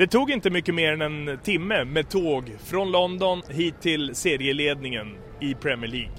Det tog inte mycket mer än en timme med tåg från London hit till serieledningen i Premier League.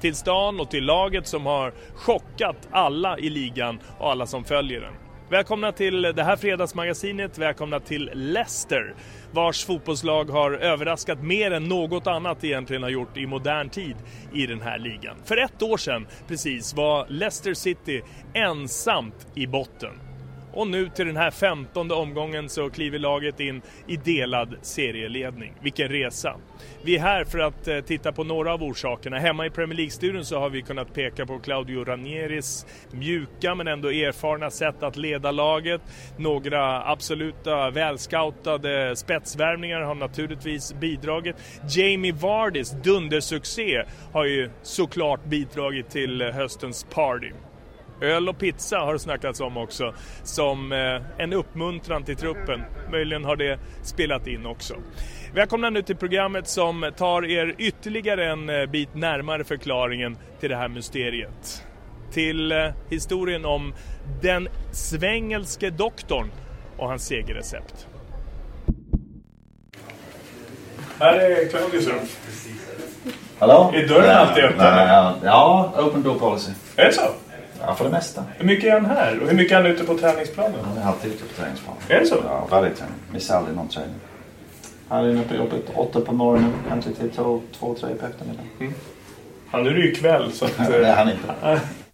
Till stan och till laget som har chockat alla i ligan och alla som följer den. Välkomna till det här fredagsmagasinet, välkomna till Leicester vars fotbollslag har överraskat mer än något annat egentligen har gjort i modern tid i den här ligan. För ett år sedan precis var Leicester City ensamt i botten. Och nu till den här femtonde omgången så kliver laget in i delad serieledning. Vilken resa! Vi är här för att eh, titta på några av orsakerna. Hemma i Premier League-studion så har vi kunnat peka på Claudio Ranieris mjuka men ändå erfarna sätt att leda laget. Några absoluta välscoutade spetsvärvningar har naturligtvis bidragit. Jamie Vardys dundersuccé har ju såklart bidragit till eh, höstens party. Öl och pizza har det snackats om också som eh, en uppmuntran till truppen. Möjligen har det spelat in också. Välkomna nu till programmet som tar er ytterligare en eh, bit närmare förklaringen till det här mysteriet. Till eh, historien om den svengelske doktorn och hans segerrecept. Här är Claudius rum. Hallå? Är dörren alltid öppen? Ja, open door policy. Är det så? Ja, för det mesta. Hur mycket är han här och hur mycket är han ute på träningsplanen? Han är alltid ute på träningsplanen. Är det så? Ja, varje träning. Missar aldrig någon träning. Han är inne på jobbet åtta på morgonen, kanske till två, två tre på eftermiddagen. Ja, nu är det ju kväll så att... Det är han inte.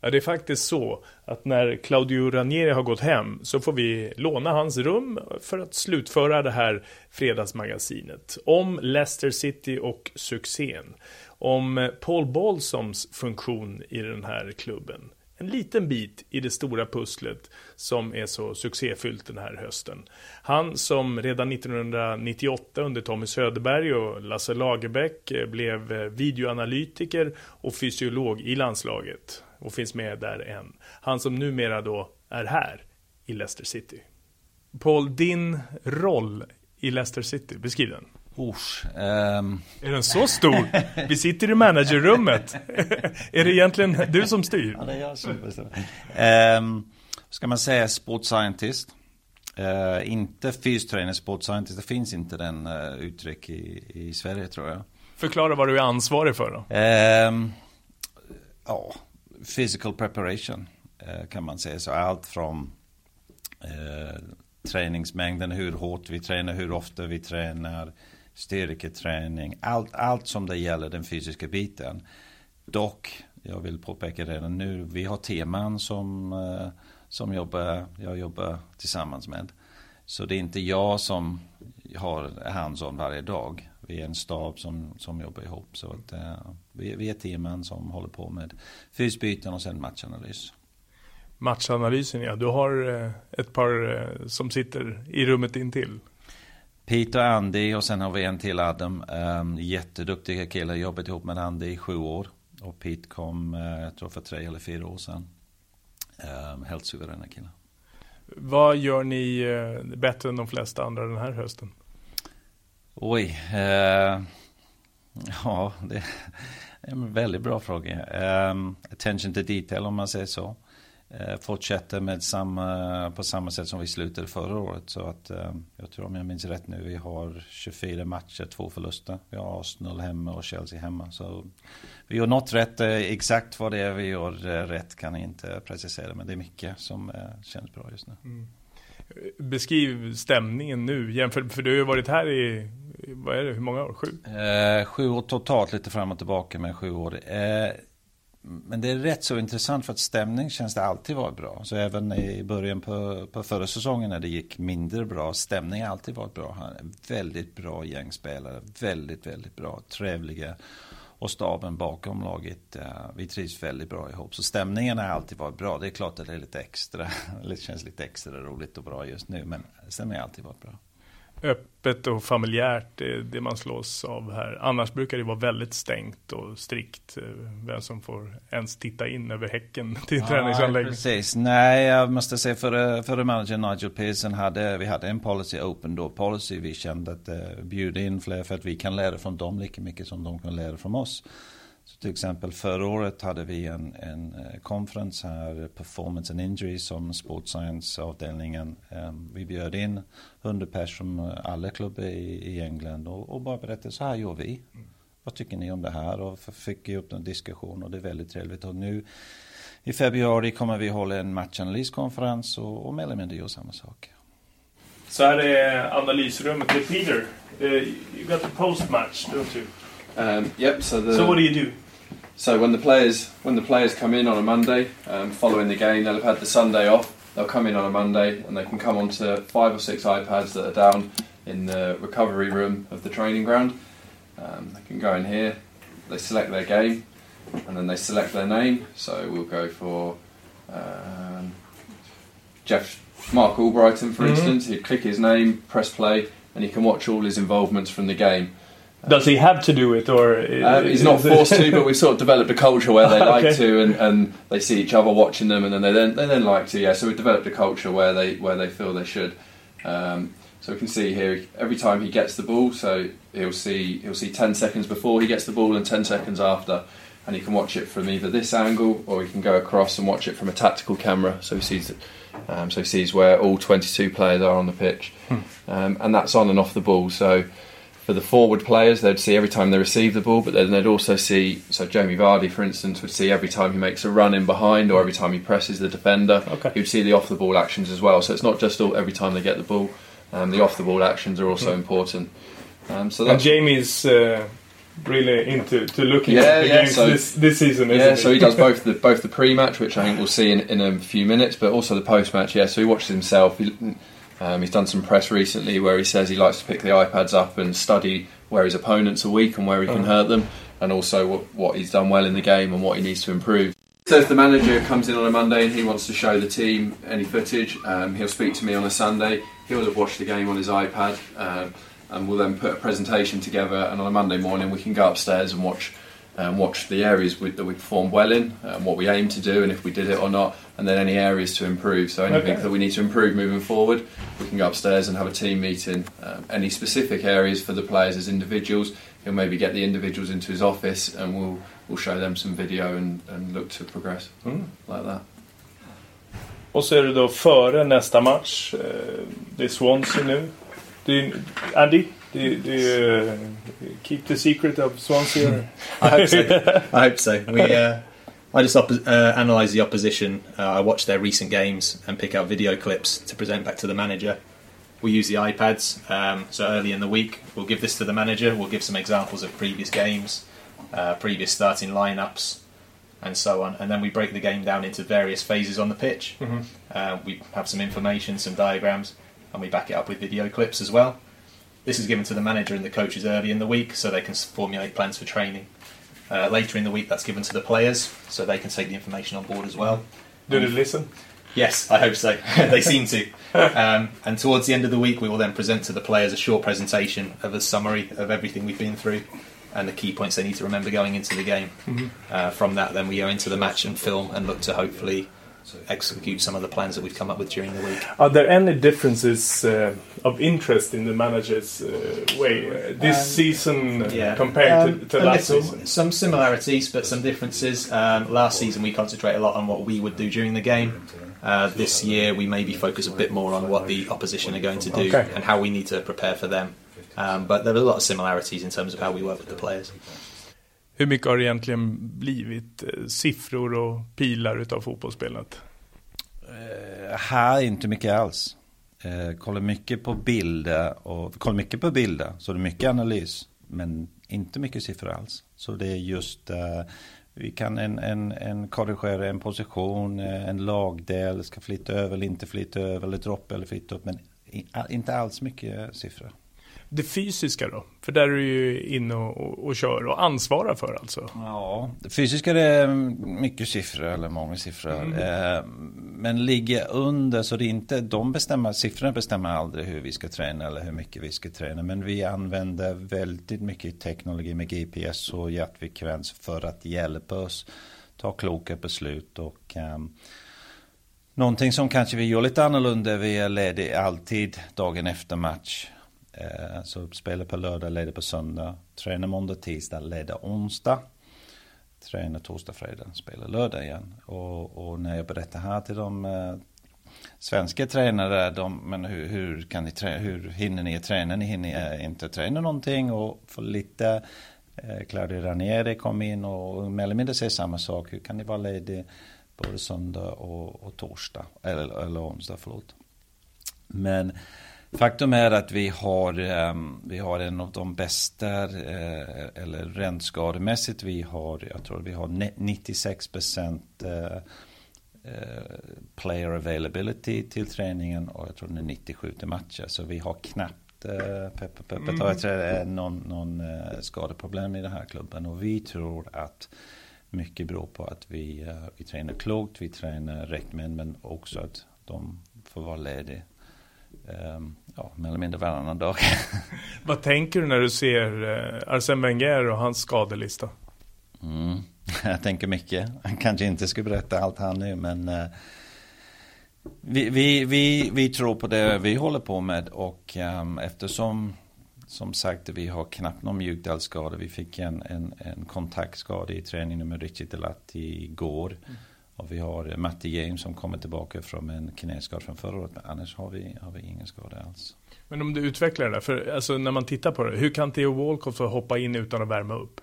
Ja, det är faktiskt så att när Claudio Ranieri har gått hem så får vi låna hans rum för att slutföra det här fredagsmagasinet om Leicester City och succén. Om Paul Bolsoms funktion i den här klubben. En liten bit i det stora pusslet som är så succéfyllt den här hösten. Han som redan 1998 under Tommy Söderberg och Lasse Lagerbäck eh, blev eh, videoanalytiker och fysiolog i landslaget och finns med där än. Han som numera då är här i Leicester City. Paul, din roll i Leicester City, beskriv den. Usch. ehm, Är den så stor? Vi sitter i managerrummet. är det egentligen du som styr? ja, det är jag som bestämmer. um, ska man säga sport scientist? Eh, inte fystränare, sport scientist. Det finns inte den uh, uttryck i, i Sverige tror jag. Förklara vad du är ansvarig för då. Ehm, ja, physical preparation eh, kan man säga. Så allt från träningsmängden, hur hårt vi tränar, hur ofta vi tränar, styrketräning, allt, allt som det gäller den fysiska biten. Dock, jag vill påpeka redan nu, vi har teman som, eh, som jobbar, jag jobbar tillsammans med. Så det är inte jag som har hands-on varje dag. Vi är en stab som, som jobbar ihop. Så att, uh, vi, vi är teman som håller på med fysbyten och sen matchanalys. Matchanalysen ja, du har eh, ett par som sitter i rummet intill. Peter och Andy och sen har vi en till Adam. Um, jätteduktiga killar, jobbat ihop med Andy i sju år. Och Pete kom, uh, jag tror för tre eller fyra år sedan. Um, helt suveräna killar. Vad gör ni eh, bättre än de flesta andra den här hösten? Oj. Uh, ja, det är en väldigt bra fråga. Um, attention to detail om man säger så. Uh, fortsätter med samma, på samma sätt som vi slutade förra året. Så att um, jag tror om jag minns rätt nu. Vi har 24 matcher, två förluster. Vi har Arsenal hemma och Chelsea hemma. Så vi har nått rätt. Uh, exakt vad det är vi gör rätt kan jag inte precisera. Men det är mycket som känns bra just nu. Beskriv stämningen nu, jämfört, för du har ju varit här i vad är det, hur många år? Sju? Eh, sju år totalt, lite fram och tillbaka med sju år. Eh, men det är rätt så intressant för att stämning känns det alltid varit bra. Så även i början på, på förra säsongen när det gick mindre bra, stämning har alltid varit bra. Han är väldigt bra gängspelare, väldigt, väldigt bra, trevliga. Och staben bakom laget, eh, vi trivs väldigt bra ihop. Så stämningen har alltid varit bra. Det är klart att det är lite extra, det känns lite extra roligt och bra just nu. Men stämningen har alltid varit bra öppet och familjärt det, det man slås av här. Annars brukar det vara väldigt stängt och strikt eh, vem som får ens titta in över häcken till ja, träningsanläggningen. Precis, nej jag måste säga för förre manager Nigel Pearson hade vi hade en policy, open door policy. Vi kände att uh, bjuda in fler för att vi kan lära från dem lika mycket som de kan lära från oss. Så till exempel förra året hade vi en, en eh, konferens här, Performance and Injury, som Sports Science-avdelningen. Ehm, vi bjöd in 100 personer från alla klubbar i, i England och, och, bara berättade så här gör vi. Vad tycker ni om det här? Och fick upp en diskussion och det är väldigt trevligt. Och nu i februari kommer vi hålla en matchanalyskonferens och, och mer eller mindre göra samma sak. Så här är analysrummet. Peter. Uh, you got the post match, don't you? Um, yep. So the. So what do you do? So when the players when the players come in on a Monday, um, following the game, they'll have had the Sunday off. They'll come in on a Monday and they can come onto five or six iPads that are down in the recovery room of the training ground. Um, they can go in here. They select their game, and then they select their name. So we'll go for um, Jeff Mark Albrighton, for mm-hmm. instance. He'd click his name, press play, and he can watch all his involvements from the game. Does he have to do it, or um, he's not forced to? But we've sort of developed a culture where they okay. like to, and, and they see each other watching them, and then they then they then like to. Yeah, so we've developed a culture where they where they feel they should. Um, so we can see here every time he gets the ball, so he'll see he'll see ten seconds before he gets the ball and ten seconds after, and he can watch it from either this angle or he can go across and watch it from a tactical camera. So he sees um, so he sees where all 22 players are on the pitch, hmm. um, and that's on and off the ball. So for the forward players, they'd see every time they receive the ball, but then they'd also see. So Jamie Vardy, for instance, would see every time he makes a run in behind or every time he presses the defender. Okay. He would see the off the ball actions as well. So it's not just all, every time they get the ball. Um, the off the ball actions are also mm. important. Um, so and Jamie's uh, really into to looking yeah, at the yeah, games so, this, this season. yeah, so he does both the both the pre-match, which I think we'll see in, in a few minutes, but also the post-match. Yeah, so he watches himself. He, um, he's done some press recently where he says he likes to pick the iPads up and study where his opponents are weak and where he can oh. hurt them, and also what, what he's done well in the game and what he needs to improve. So if the manager comes in on a Monday and he wants to show the team any footage, um, he'll speak to me on a Sunday. He'll have watched the game on his iPad, um, and we'll then put a presentation together. And on a Monday morning, we can go upstairs and watch um, watch the areas we, that we performed well in, um, what we aim to do, and if we did it or not, and then any areas to improve. So anything okay. that we need to improve moving forward, we can go upstairs and have a team meeting. Um, any specific areas for the players as individuals, he'll maybe get the individuals into his office, and we'll we'll show them some video and, and look to progress mm. like that. Och så är det då före nästa match. Det är Swansea nu. Andy, Do you, do you uh, keep the secret of Swansea? I hope so. I hope so. We, uh, I just oppo- uh, analyse the opposition. Uh, I watch their recent games and pick out video clips to present back to the manager. We use the iPads. Um, so early in the week, we'll give this to the manager. We'll give some examples of previous games, uh, previous starting lineups, and so on. And then we break the game down into various phases on the pitch. Mm-hmm. Uh, we have some information, some diagrams, and we back it up with video clips as well. This is given to the manager and the coaches early in the week so they can formulate plans for training. Uh, later in the week, that's given to the players so they can take the information on board as well. Do they listen? Yes, I hope so. they seem to. Um, and towards the end of the week, we will then present to the players a short presentation of a summary of everything we've been through and the key points they need to remember going into the game. Mm-hmm. Uh, from that, then we go into the match and film and look to hopefully execute some of the plans that we've come up with during the week. Are there any differences uh, of interest in the manager's uh, way uh, this um, season yeah. compared um, to, to last little, season? Some similarities, but some differences. Um, last season we concentrate a lot on what we would do during the game. Uh, this year we maybe focus a bit more on what the opposition are going to do okay. and how we need to prepare for them. Um, but there are a lot of similarities in terms of how we work with the players. Hur mycket har det egentligen blivit eh, siffror och pilar utav fotbollsspelet? Uh, här inte mycket alls. Eh, kollar mycket på bilder och kollar mycket på bilder. Så det är mycket analys. Men inte mycket siffror alls. Så det är just eh, vi kan en, en, en korrigera en position, eh, en lagdel, ska flytta över eller inte flytta över eller droppa eller flytta upp. Men inte alls mycket siffror det fysiska då? För där är du ju inne och, och, och kör och ansvarar för alltså. Ja, det fysiska det är mycket siffror eller många siffror. Mm. Eh, men ligger under så det är inte, de bestämmer, siffrorna bestämmer aldrig hur vi ska träna eller hur mycket vi ska träna. Men vi använder väldigt mycket teknologi med GPS och hjärtfrekvens för att hjälpa oss ta kloka beslut och um, Någonting som kanske vi gör lite annorlunda, vi är lediga alltid dagen efter match. Eh, så spelar på lördag, leder på söndag. Tränar måndag, tisdag, leder onsdag. Tränar torsdag, fredag, spelar lördag igen. Och, och när jag berättar här till de eh, svenska tränare, de, men hur, hur, kan ni träna, hur hinner ni träna? Ni hinner eh, inte träna någonting och få lite eh, Claudio Ranieri kom in och mer eller mindre säger samma sak. Hur kan ni vara ledig både söndag och, och torsdag? Eller, eller onsdag, förlåt. Men Faktum är att vi har, ehm, vi har en av de bästa, eh, eller räntskademässigt, vi har, jag tror vi har 96 procent eh, eh, player availability till träningen och jag tror den är 97 till matcher. Så vi har knappt peppe, peppe, mm. någon, någon skadeproblem i den här klubben. Och vi tror att mycket beror på att vi, vi tränar klokt, vi tränar rätt män men också att de får vara lediga ja, mer eller mindre varannan dag. Vad tänker du när du ser eh, Arsene Wenger och hans skadelista? Mm, jag tänker mycket. Han kanske inte ska berätta allt här nu men uh, vi, vi, vi, vi tror på det vi håller på med och um, eftersom som sagt vi har knappt någon mjukdelsskada. Vi fick en, en, en kontaktskada i träningen med Richie Delatti igår. Mm. Och vi har Matti James som kommer tillbaka från en knäskada från förra året. Men annars har vi, har vi ingen skada alls. Men om du utvecklar det där, för alltså, när man tittar på det. Hur kan Theo Walcott få hoppa in utan att värma upp?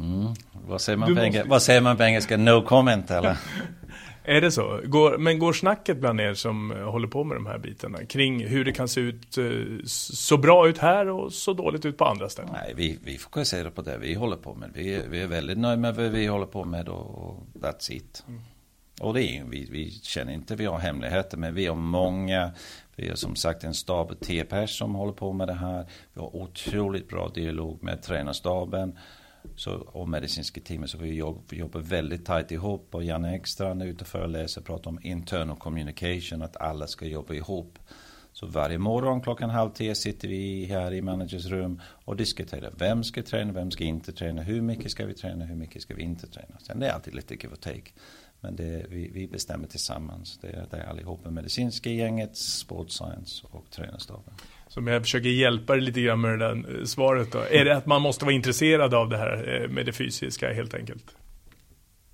Mm. Vad, säger man på måste... vad säger man på engelska? No comment eller? Är det så? Går, men går snacket bland er som eh, håller på med de här bitarna kring hur det kan se ut eh, så bra ut här och så dåligt ut på andra ställen? Nej, vi, vi fokuserar på det vi håller på med. Vi, vi är väldigt nöjda med vad vi håller på med och that's it. Mm. Och det är, vi, vi känner inte vi har hemligheter men vi har många vi har som sagt en stab av T-pers som håller på med det här. Vi har otroligt bra dialog med tränarstaben så, och medicinska teamet. Så vi jobbar väldigt tajt ihop. Och Janne Ekstrand är ute och föreläser och pratar om internal communication. Att alla ska jobba ihop. Så varje morgon klockan halv tio sitter vi här i managers rum och diskuterar. Vem ska träna, vem ska inte träna, hur mycket ska vi träna, hur mycket ska vi inte träna. Sen det är alltid lite give och take. Men det, vi, vi bestämmer tillsammans. Det, det är allihopa medicinska gänget, sports science och tränarstaben. Som jag försöker hjälpa dig lite grann med det där eh, svaret då. Är det att man måste vara intresserad av det här eh, med det fysiska helt enkelt?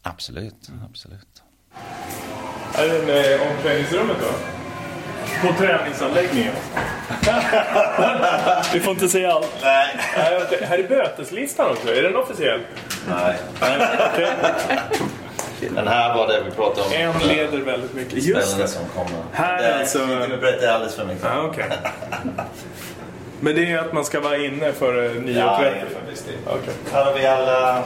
Absolut, absolut. Här är det eh, omklädningsrummet då? På träningsanläggningen. Vi får inte säga allt. Nej. Här är böteslistan också. Är den officiell? Nej. Den här var det vi pratade om. En leder väldigt mycket. Just det. som kommer. Här det, alltså... Nu berättar jag alldeles för mycket. Ah, okay. Men det är att man ska vara inne före 9.30? Ja, okay. Här har vi alla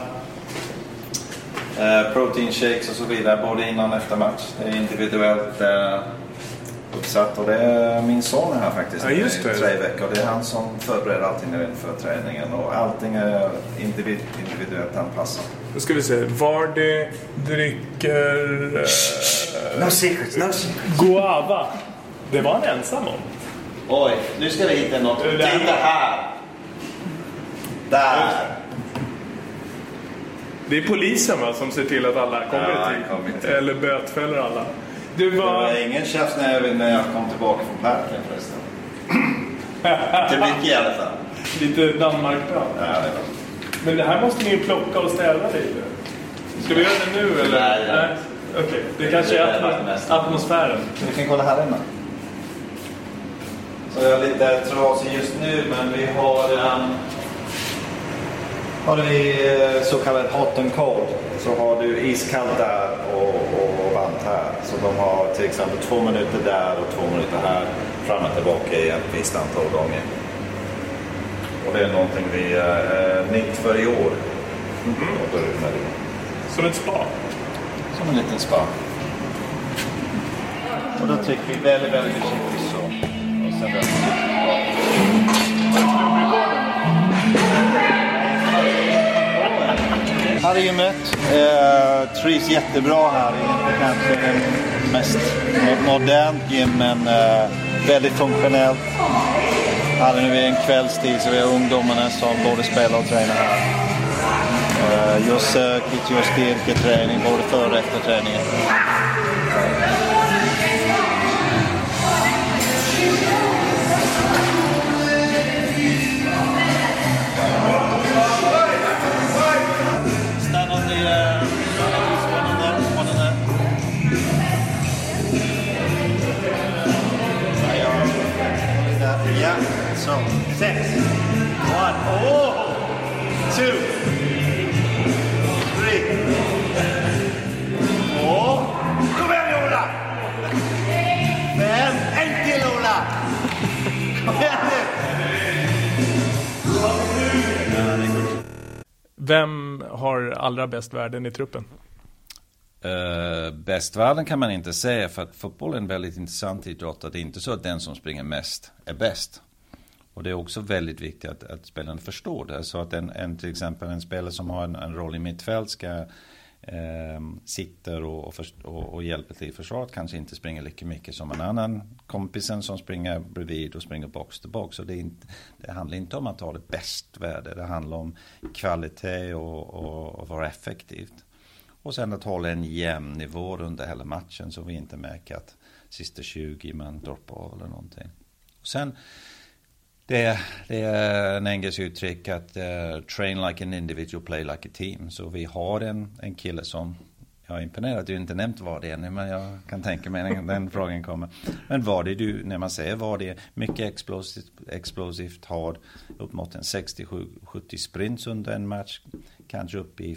eh, protein shakes och så vidare. Både innan och efter match. Det är individuellt eh, uppsatt. Och det är min son här faktiskt. Ja, just det. I tre veckor. Det är han som förbereder allting inför träningen. Och allting är individ, individuellt anpassat. Då ska vi se. Vardy dricker... Eh, no secrets, no secrets. Guava. Det var han ensam om. Oj, nu ska vi hitta något. Titta här! Där! Det är polisen va, som ser till att alla kommer ja, i tid. Eller bötfäller alla. Du var... Det var ingen tjafs när jag, när jag kom tillbaka från parken förresten. Inte mycket i alla fall. Lite Danmarkbrand. Ja, det var. Men det här måste ni ju plocka och städa lite. Ska vi göra det nu eller? Nej, nej. Okej, okay. det kanske är atmos atmosfären. Vi kan kolla här inne. Så jag är lite trasig just nu men vi har... Um, har vi eh, så kallad hot and cold. Så har du iskallt där och, och varmt här. Så de har till exempel två minuter där och två minuter här. Fram och tillbaka i ett visst antal gånger. Och det är någonting vi är uh, nytt för i år. Mm. Som ett spa? Som en liten spa. Och då trycker vi väldigt, väldigt försiktigt så. Och sen Här är gymmet. Eh, trivs jättebra här. Det är inte kanske den mest modernt gym men eh, väldigt funktionellt. Hade vi nu en kvällstid så vi har ungdomarna som både spelar och tränar här. Eh, jag söker till styrketräning både före och efter träningen. So, six, one, oh, two, three, four. Kom igen Ola! Fem, en till Ola! Kom igen nu! Vem har allra bäst värden i truppen? Uh, bäst världen kan man inte säga för att fotboll är en väldigt intressant idrott. Det är inte så att den som springer mest är bäst. Och det är också väldigt viktigt att, att spelarna förstår det. Så att en, en, till exempel en spelare som har en, en roll i mittfält ska eh, sitter och, och, och, och, hjälper till i försvaret kanske inte springer lika mycket som en annan kompisen som springer bredvid och springer box till box. Så det, inte, det handlar inte om att ha det bäst värde. Det handlar om kvalitet och, och, och vara effektivt. Och sen att hålla en jämn nivå under hela matchen så vi inte märker att sista 20 man droppar av eller någonting. Och sen det, det är en engelsk uttryck att uh, train like an individual, play like a team. Så vi har en, en kille som, jag är imponerad att du inte nämnt vad det är nu, men jag kan tänka mig när den frågan kommer. Men vad det du, när man säger vad det är, mycket explosivt, explosivt har upp mot en 60-70 sprints under en match, kanske upp i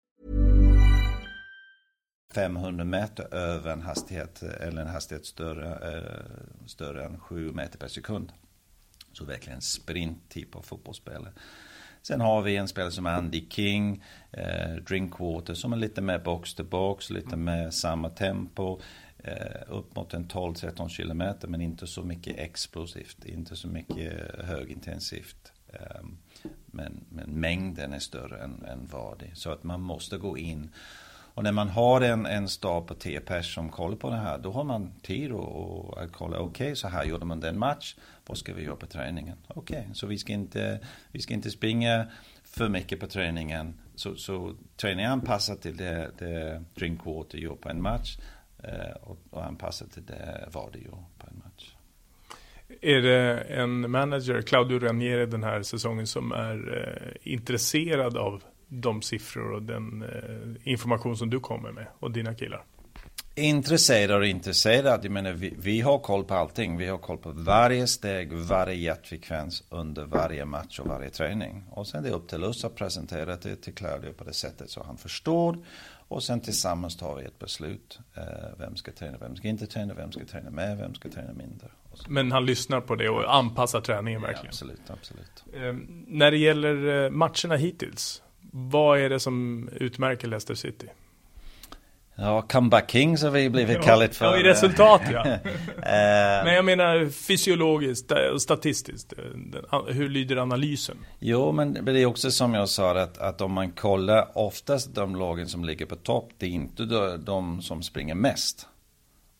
500 meter över en hastighet eller en hastighet större, eh, större än 7 meter per sekund. Så verkligen sprint typ av fotbollsspelare. Sen har vi en spelare som Andy King, eh, Drinkwater som är lite mer box to box, lite mer samma tempo. Eh, upp mot en 12-13 kilometer men inte så mycket explosivt, inte så mycket högintensivt. Eh, men, men mängden är större än, än vad det Så att man måste gå in och när man har en, en stab på 10 pers som kollar på det här, då har man tid och, att kolla, okej okay, så här gjorde man den match, vad ska vi göra på träningen? Okej, okay, så vi ska, inte, vi ska inte springa för mycket på träningen. Så, så träningen är anpassad till det, det Drinkwater gör på en match eh, och, och anpassad till det vad det gör på en match. Är det en manager, Claudio Ranieri den här säsongen, som är eh, intresserad av de siffror och den eh, information som du kommer med och dina killar? Intresserad och intresserad. Jag menar, vi, vi har koll på allting. Vi har koll på varje steg, varje hjärtfrekvens under varje match och varje träning. Och sen är det upp till oss att presentera det till Claudio på det sättet så han förstår. Och sen tillsammans tar vi ett beslut. Eh, vem ska träna, vem ska inte träna, vem ska träna mer, vem ska träna mindre. Men han lyssnar på det och anpassar träningen verkligen. Ja, absolut, absolut. Eh, när det gäller matcherna hittills, vad är det som utmärker Leicester City? Ja, comeback kings har vi blivit ja, kallat för. Ja, i resultat ja. Eh, men jag menar fysiologiskt och statistiskt. Hur lyder analysen? Jo, men det är också som jag sa att, att om man kollar oftast de lagen som ligger på topp, det är inte de som springer mest.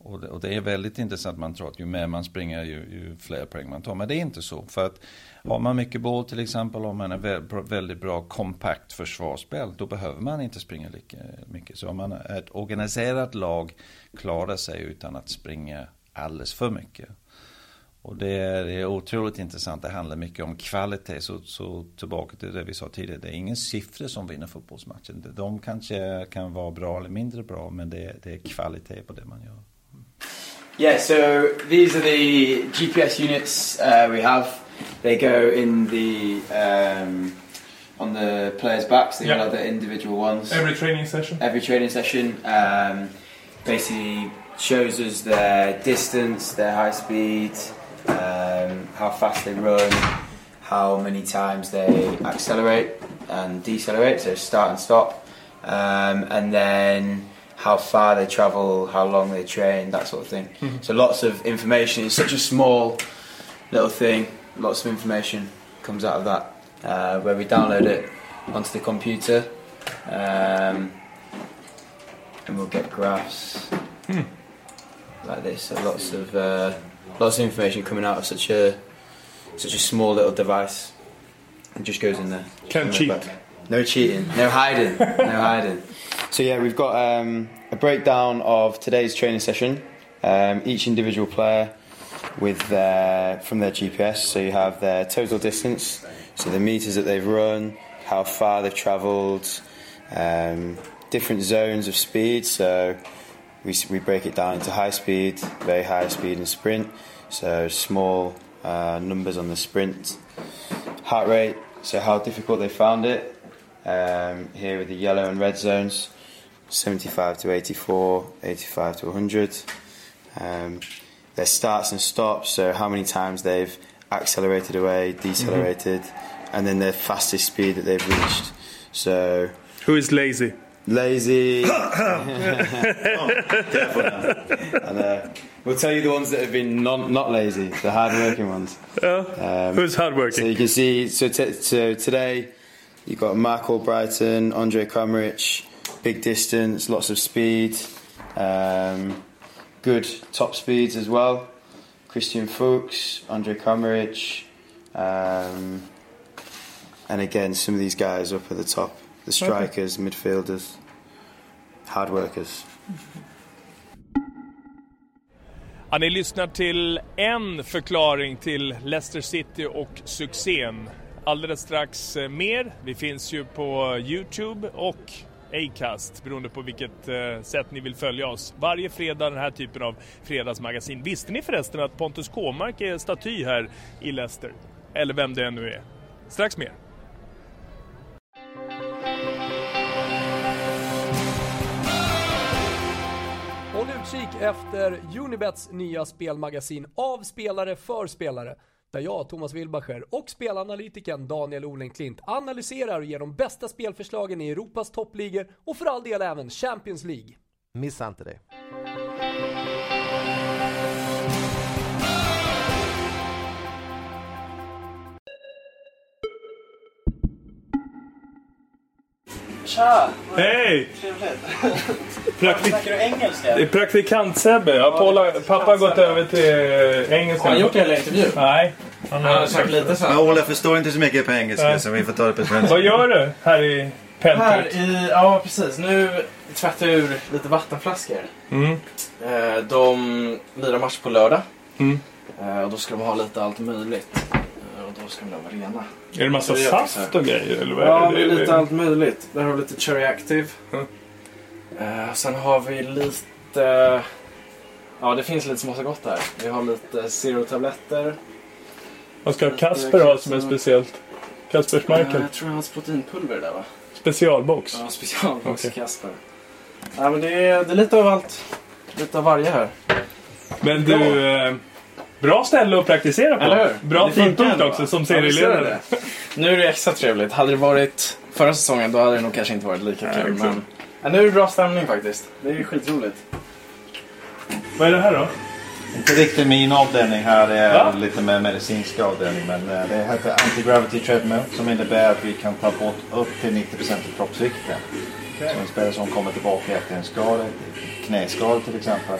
Och det, och det, är väldigt intressant, man tror att ju mer man springer ju, ju, fler poäng man tar. Men det är inte så. För att har man mycket boll till exempel, om man är väldigt bra kompakt försvarsspel, då behöver man inte springa lika mycket. Så om man är ett organiserat lag klarar sig utan att springa alldeles för mycket. Och det är, det är otroligt intressant. Det handlar mycket om kvalitet. Så, så tillbaka till det vi sa tidigare. Det är ingen siffror som vinner fotbollsmatchen. De kanske kan vara bra eller mindre bra. Men det, det är kvalitet på det man gör. Yeah, so these are the GPS units uh, we have. They go in the um, on the players' backs. They yeah. the individual ones. Every training session. Every training session um, basically shows us their distance, their high speed, um, how fast they run, how many times they accelerate and decelerate. So start and stop, um, and then how far they travel, how long they train, that sort of thing. Mm-hmm. So lots of information. It's such a small little thing. Lots of information comes out of that. Uh, where we download it onto the computer, um, and we'll get graphs mm. like this. So lots of uh, lots of information coming out of such a such a small little device. It just goes in there. Can't cheat. No cheating. No hiding. no hiding. So yeah, we've got um, a breakdown of today's training session. Um, each individual player with their, from their GPS. So you have their total distance, so the meters that they've run, how far they've travelled, um, different zones of speed. So we, we break it down into high speed, very high speed, and sprint. So small uh, numbers on the sprint. Heart rate, so how difficult they found it. Um, here with the yellow and red zones. 75 to 84, 85 to 100. Um, their starts and stops, so how many times they've accelerated away, decelerated, mm-hmm. and then their fastest speed that they've reached. So, who is lazy? Lazy. oh, and, uh, we'll tell you the ones that have been non, not lazy, the hard-working ones. Yeah. Um, Who's hard-working? So you can see. So, t- so today, you've got Mark Albrighton, Andre Kramrich, big distance, lots of speed, um, good top speeds as well. Christian Fuchs, Andre Kramaric, um, and again some of these guys up at the top, the strikers, okay. midfielders, hard workers. Ja, ni lyssnar till en förklaring till Leicester City och succén. Alldeles strax eh, mer. Vi finns ju på Youtube och Acast beroende på vilket eh, sätt ni vill följa oss. Varje fredag den här typen av fredagsmagasin. Visste ni förresten att Pontus Kåmark är staty här i Leicester? Eller vem det nu är. Strax mer. Håll utkik efter Unibets nya spelmagasin av spelare för spelare där jag, Thomas Wilbacher och spelanalytikern Daniel Olenklint analyserar och ger de bästa spelförslagen i Europas toppligor och för all del även Champions League. Missa inte det. Tja! Hej! Praktik Snackar du engelska? Det är praktikant-Sebbe. Ja, Paula, pappa har gått över till engelska. Har han gjort hela intervjun? Nej. Han har sagt lite så. Ja, Ola förstår inte så mycket på engelska så vi får ta det på svenska. Vad gör du här i Pentut? Här i, ja precis. Nu tvättar jag ur lite vattenflaskor. Mm. Eh, de lirar match på lördag. Mm. Eh, och då ska de ha lite allt möjligt. Ska de vara rena. Är det massa saft och grejer? Eller vad ja, är det? lite allt möjligt. Där har vi lite Cherry Active. Mm. sen har vi lite. Ja, det finns lite smått gott här. Vi har lite Zero-tabletter. Vad ska Kasper ha som är speciellt? Kaspers Ja, Michael? jag tror han har proteinpulver där va? Specialbox? Ja, specialbox Okej. Kasper. Ja, men det är, det är lite av allt. Lite av varje här. Men du, eh, bra ställe att praktisera på. Eller hur? Bra Det tidpunkt också som serieledare. Nu är det extra trevligt. Hade det varit förra säsongen då hade det nog kanske inte varit lika kul. Men ja, nu är det bra stämning faktiskt. Det är skitroligt. Vad är det här då? Inte riktigt min avdelning här. Det är Va? lite mer medicinsk avdelning. Men eh, det heter Anti-Gravity Treadmill. Som innebär att vi kan ta bort upp till 90% av kroppsvikten. Så en spelare som kommer tillbaka efter en skada, knäskada till exempel.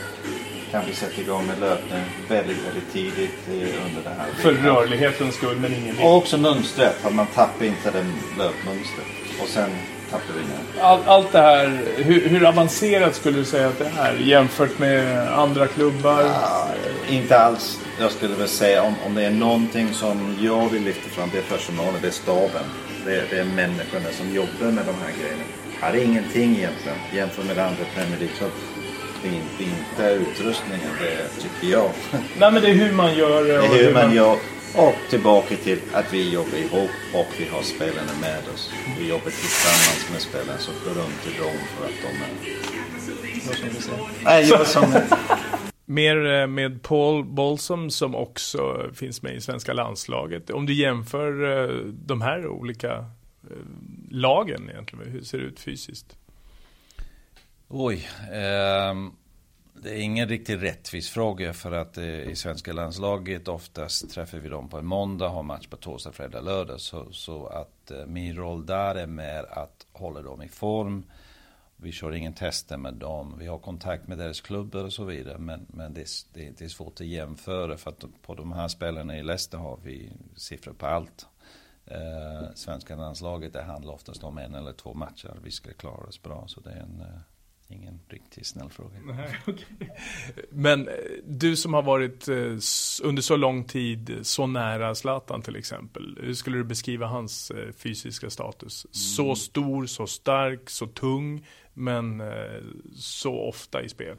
Kan vi sätta igång med löpning väldigt, väldigt tidigt eh, under det här. För rörlighetens skull, men ingen Och också mönstret. Att man tappar inte den löpmönstret. Och sen tappar vi ner. All, allt det här, hur, hur avancerat skulle du säga att det är jämfört med andra klubbar? Inte alls. Jag skulle väl säga om, om det är någonting som jag vill lyfta fram. Det är personalen, det är staben. Det är, det är människorna som jobbar med de här grejerna. Här är ingenting egentligen jämfört med andra Premier League-klubbar. Det är inte, inte utrustningen, det tycker jag. Nej, men det är hur man gör Det och är hur man gör. Och tillbaka till att vi jobbar ihop och vi har spelarna med oss. Vi jobbar tillsammans med spelarna så beröm till dem för att de är... Vad ska vi säga? Nej, jag som... Mer eh, med Paul Bolsom som också finns med i svenska landslaget. Om du jämför eh, de här olika eh, lagen egentligen, hur ser det ut fysiskt? Oj. ehm, det är ingen riktigt rättvis fråga för att eh, i svenska landslaget oftast träffar vi dem på en måndag, har match på torsdag, fredag, lördag. Så, så att eh, min roll där är mer att hålla dem i form. Vi kör ingen tester med dem. Vi har kontakt med deras klubbar och så vidare. Men, men det, är, det, det är svårt att jämföra för att på de här spelarna i Leicester har vi siffror på allt. Eh, svenska landslaget det handlar oftast om en eller två matcher. Vi ska klara oss bra. Så det är en, eh, ingen riktigt snäll fråga. Nej, okej. Men eh, du som har varit eh, under så lång tid så nära Zlatan till exempel. Hur skulle du beskriva hans eh, fysiska status? Så stor, så stark, så tung, men så ofta i spel.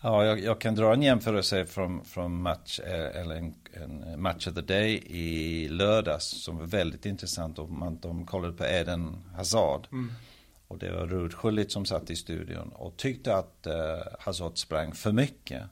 Ja, jag, jag kan dra en jämförelse från, från match, eller en, en match of the day i lördags som var väldigt intressant. Och man, de kollade på Eden Hazard. Mm. Och det var Rudskjulit som satt i studion och tyckte att eh, Hazard sprang för mycket.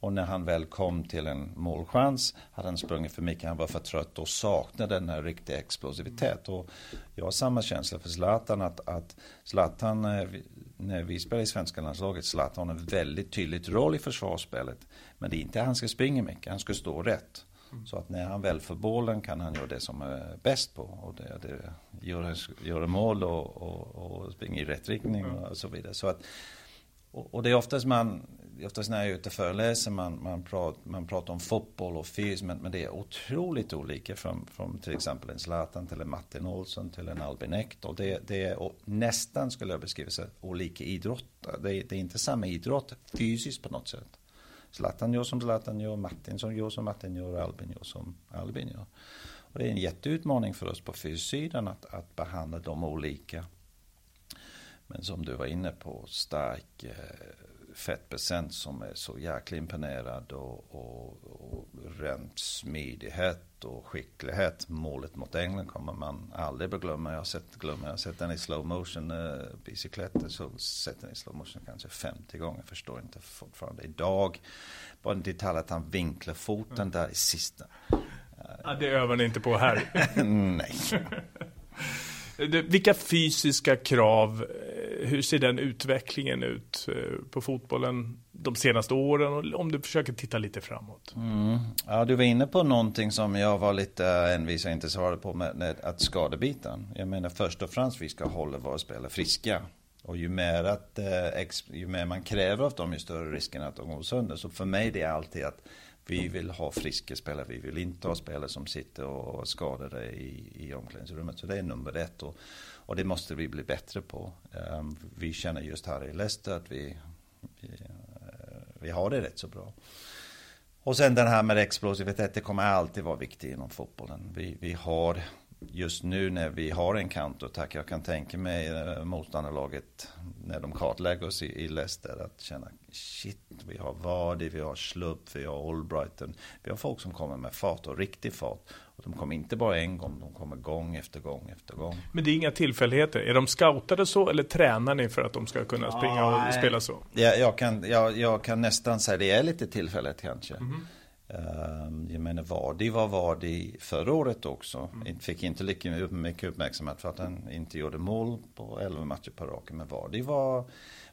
Och när han väl kom till en målchans hade han sprungit för mycket. Han var för trött och saknade den här riktiga explosivitet. Och jag har samma känsla för Zlatan att, att Zlatan, eh, när vi spelar i svenska landslaget, Zlatan har en väldigt tydlig roll i försvarsspelet. Men det är inte att han ska springa mycket, han ska stå rätt. Så att när han väl får bollen kan han göra det som är bäst på. Och det, det göra, göra mål och, och, och springa i rätt riktning och så vidare. Så att, och, och det är oftast man, oftast när jag är ute och föreläser man, man, pratar, man pratar om fotboll och fys men, men det är otroligt olika från, från till exempel en Zlatan till en Martin Olsson till en Albin Ekdal. Det, det är nästan skulle jag beskriva sig olika idrotter. Det, det är inte samma idrott fysiskt på något sätt. Zlatan gör som Zlatan gör, Martin som gör som Martin gör och Albin gör som Albin gör. Och det är en jätteutmaning för oss på fyssidan att, att behandla dem olika. Men som du var inne på, stark eh, fettprocent som är så jäkla imponerad och, och, och rent smidighet och skicklighet. Målet mot England kommer man aldrig glömma. Jag har sett, glömma. Jag har sett den i slow motion, eh, bicykletter, så sett den i slow motion kanske 50 gånger. Förstår inte fortfarande idag. Bara en detalj att han vinklar foten där i sista. Ja, det övar ni inte på här. Nej. Vilka fysiska krav, hur ser den utvecklingen ut eh, på fotbollen de senaste åren? Och Om du försöker titta lite framåt. Mm. Ja, du var inne på någonting som jag var lite envis och inte svarade på med, med att skadebiten. Jag menar först och främst vi ska hålla våra spelare friska. Och ju mer, att, eh, ju mer man kräver av dem, ju större risken att de går sönder. Så för mig det är alltid att vi vill ha friska spelare. Vi vill inte ha spelare som sitter och skadar skadade i, i omklädningsrummet. Så det är nummer ett. Och, och det måste vi bli bättre på. Ehm, vi känner just här i Leicester att vi, vi, eh, vi har det rätt så bra. Och sen den här med explosivitet, det kommer alltid vara viktigt inom fotbollen. Vi, vi har just nu när vi har en kantattack, jag kan tänka mig eh, motståndarlaget när de kartlägger oss i, i Leicester att känna shit, vi har Vardy, vi har Slupp, vi har Albrighton. Vi har folk som kommer med fart och riktig fart. Och de kommer inte bara en gång, de kommer gång efter gång efter gång. Men det är inga tillfälligheter. Är de scoutade så eller tränar ni för att de ska kunna springa och Nej. spela så? Ja, jag, kan, jag, jag kan nästan säga det är lite tillfälligt kanske. Mhm. Ehm, jag menar Vardy var Vardy förra året också. Fick inte lika mycket uppmärksamhet för att han inte gjorde mål på 11 matcher per raken. Men Vardy var,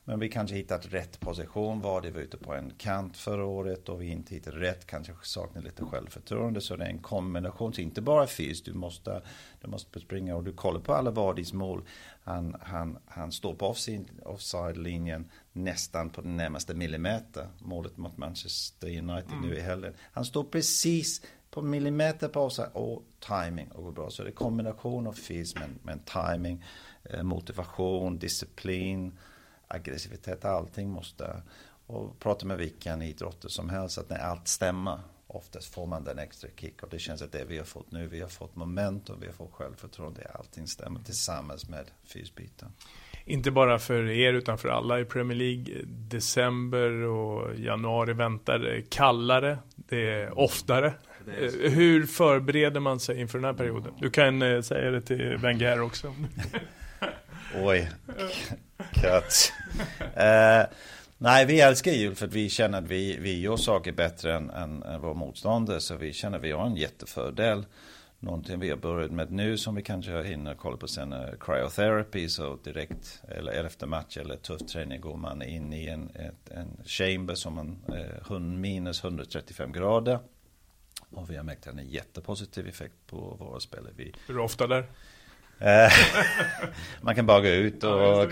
men vi kanske hittat rätt position. Vardy var ute på en kant förra året och vi inte hittade rätt. Kanske saknar lite självförtroende. Så det är en kombination. Så inte bara fys, du måste, du måste springa och du kollar på alla Vardys mål. Han, han, han står på offside- offside-linjen nästan på den närmaste millimeter. Målet mot Manchester United nu i helgen. Han står precis på millimeter på sig och timing och går bra. Så det är kombination av fys men, men timing, eh, motivation, disciplin, aggressivitet, allting måste. Och prata med vilken idrottare som helst att när allt stämmer oftast får man den extra kick och det känns att det vi har fått nu, vi har fått momentum, vi har fått självförtroende, allting stämmer tillsammans med fysbiten. Inte bara för er utan för alla i Premier League. December och januari väntar kallare, det är oftare. Eh, Hur förbereder man sig inför den här perioden? Du kan eh, säga det till Wenger också. Oj, cut. Eh, nej, vi älskar jul för att vi känner att vi, vi gör saker bättre än, än, än motståndare. Så vi känner att vi har en jättefördel. Någonting vi har börjat med nu som vi kanske hinner kolla på sen är cryotherapy. Så direkt, eller efter match eller tuff träning går man in i en, ett, en chamber som man, eh, minus 135 grader. Och vi har märkt en jättepositiv effekt på våra spelare. Vi, Hur ofta där? Eh, man kan bara gå ut och...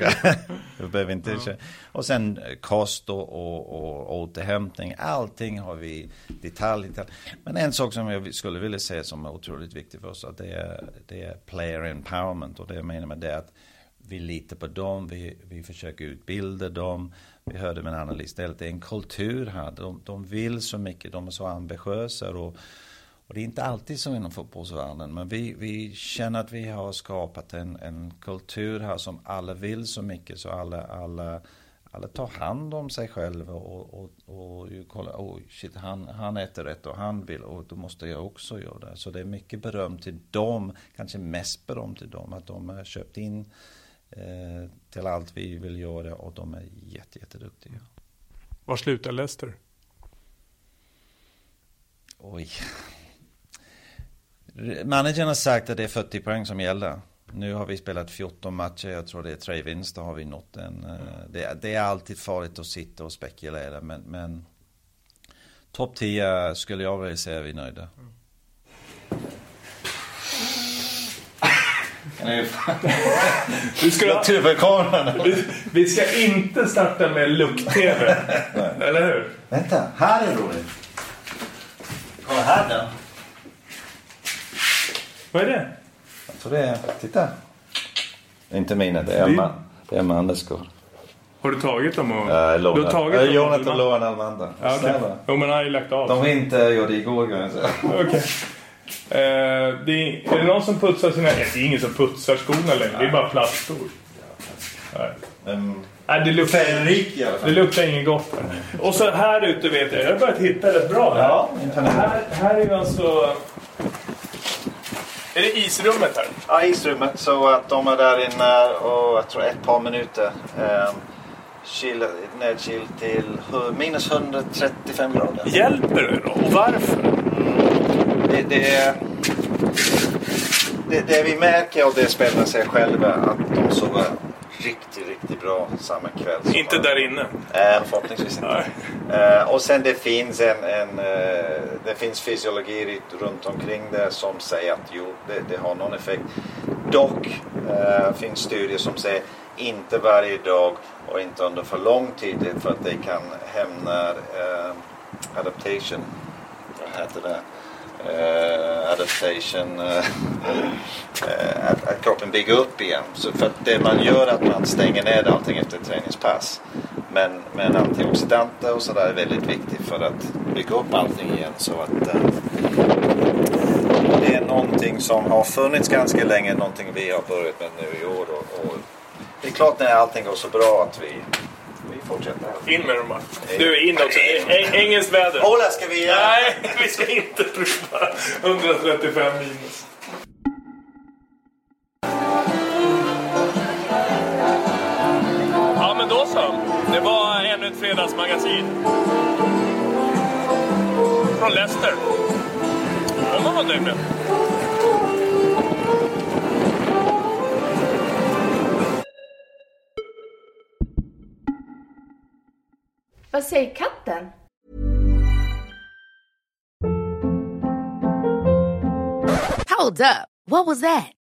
Behöver inte Ja. Och sen eh, kost och, och, och återhämtning. Allting har vi detalj, detalj. Men en sak som jag skulle vilja säga som är otroligt viktig för oss. Att det, är, det är player empowerment. Och det jag menar med det är att vi litar på dem. Vi, vi försöker utbilda dem. Vi hörde med en analys. Det är en kultur här. De, de vill så mycket. De är så ambitiösa. Och, och det är inte alltid så inom fotbollsvärlden, men vi, vi känner att vi har skapat en, en kultur här som alla vill så mycket, så alla, alla, alla tar hand om sig själva och, och, och ju kollar, oh shit, han, han äter rätt och han vill och då måste jag också göra det. Så det är mycket beröm till dem, kanske mest beröm till dem, att de har köpt in eh, till allt vi vill göra och de är jätte, jätteduktiga. Var slutar Leicester? Oj. Managern har sagt att det är 40 poäng som gäller. Nu har vi spelat 14 matcher, jag tror det är tre vinster har vi nått en. eh, Det, är- det är alltid farligt att sitta och spekulera men, men topp 10 skulle jag vilja säga är vi nöjda. Du ska, TV-kameran. vi, vi ska inte starta med lukt-tv. Eller hur? Vänta, här är roligt. Kolla här då. Vad är det? Jag tror det är, titta. Det är inte mina, det är, Det- Ma- det är Amandas skor. Har du tagit dem? Och... Ja, du har tagit dem? Jonathan Lohan Almanda. Ja. Snälla. Jo, men han har ju lagt av. De var inte gjorde igår kan jag säga. Okej. Eh, det är, är det någon som putsar sina... Nej, det är ingen som putsar skorna längre. Det är bara plastskor. Nej. Men, Nej, det luktar, fall. det luktar inget gott. Och så här ute vet jag. Jag har börjat hitta rätt bra här. Ja, här, här är ju alltså... Är det isrummet här? Ja, isrummet. Så att de är där inne och jag tror ett par minuter. Um, kyl, till minus 135 grader. Hjälper det då? Och varför? Det, det, det, det vi märker och det spelarna säger själva att de sover riktigt, riktigt bra samma kväll. Inte där inne. Eh, förhoppningsvis inte. Eh, och sen det finns en, en eh, det finns fysiologi runt omkring det som säger att jo, det, det har någon effekt. Dock eh, finns studier som säger inte varje dag och inte under för lång tid för att det kan hämna eh, adaptation. Vad heter det? Eh, adaptation. Eh, eh, att, att kroppen bygger upp igen. Så för att det man gör är att man stänger ner allting efter ett träningspass. Men, men antioxidanter och sådär är väldigt viktigt för att bygga upp allting igen. Så att eh, det är någonting någonting som har funnits ganska länge, någonting vi har börjat med nu i år. Och, och det är klart när allting går så bra att vi, vi fortsätter. In med dem bara. Du, in också. Eng- Engelskt väder. Ola, ska vi... Nej, vi ska inte prova 135 minus. Ja, men då så. Det var ännu ett fredagsmagasin. Från Leicester. Om man var nöjd med. Vad säger katten? Hold up. What was that?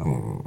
Oh.